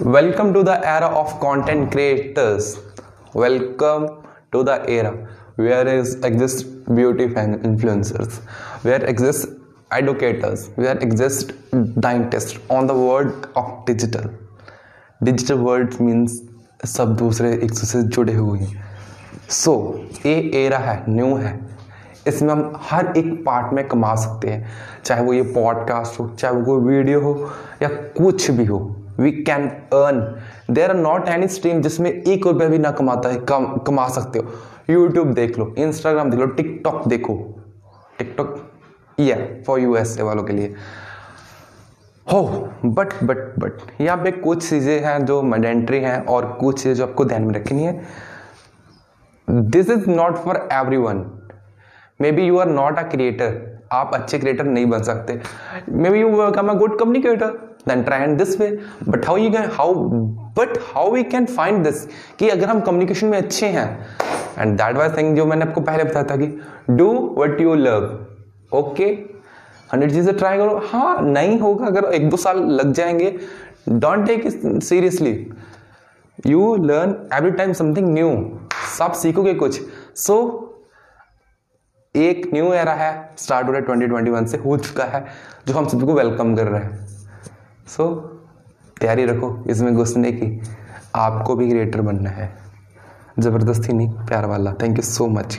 Welcome to the era of content creators welcome to the era where is exist beauty fan influencers where exist advocators where exist dentist on the world of digital digital world means सब दूसरे एक दूसरे से जुड़े हुए हैं। सो ये era है न्यू है। इसमें हम हर एक पार्ट में कमा सकते हैं। चाहे वो ये पॉडकास्ट हो, चाहे वो कोई वीडियो हो, या कुछ भी हो। We can earn there are not any stream जिसमें एक रुपया भी ना कमाता है, कम, कमा सकते हो। यूट्यूब देख लो इंस्टाग्राम देख लो टिकटॉक देखो। टिकटॉक या फॉर यू एस ए वालों के लिए। हो बट बट बट यहाँ पे कुछ चीज़ें हैं जो मैडेंट्री हैं और कुछ चीज़ें जो आपको ध्यान में रखनी है। This is not for everyone maybe you are not a creator आप अच्छे क्रिएटर नहीं बन सकते। Maybe you come a good communicator then try in this way. But how you can how but how we can find this? कि अगर हम communication में अच्छे हैं एंड दैट वाज थिंग जो मैंने आपको पहले बताया था कि do what you love okay hundred चीज़ें ट्राई करो। हाँ नहीं होगा अगर एक दो साल लग जाएँगे। Don't take seriously you learn every time something new सब सीखोगे कुछ। सो so, एक न्यू एरा है। स्टार्ट हो रहा है 2021 से। हो चुका है। जो हम सभी को वेलकम कर रहे हैं। सो तैयारी रखो इसमें घुसने की। आपको भी क्रिएटर बनना है। ज़बरदस्ती नहीं, प्यार वाला। Thank you so much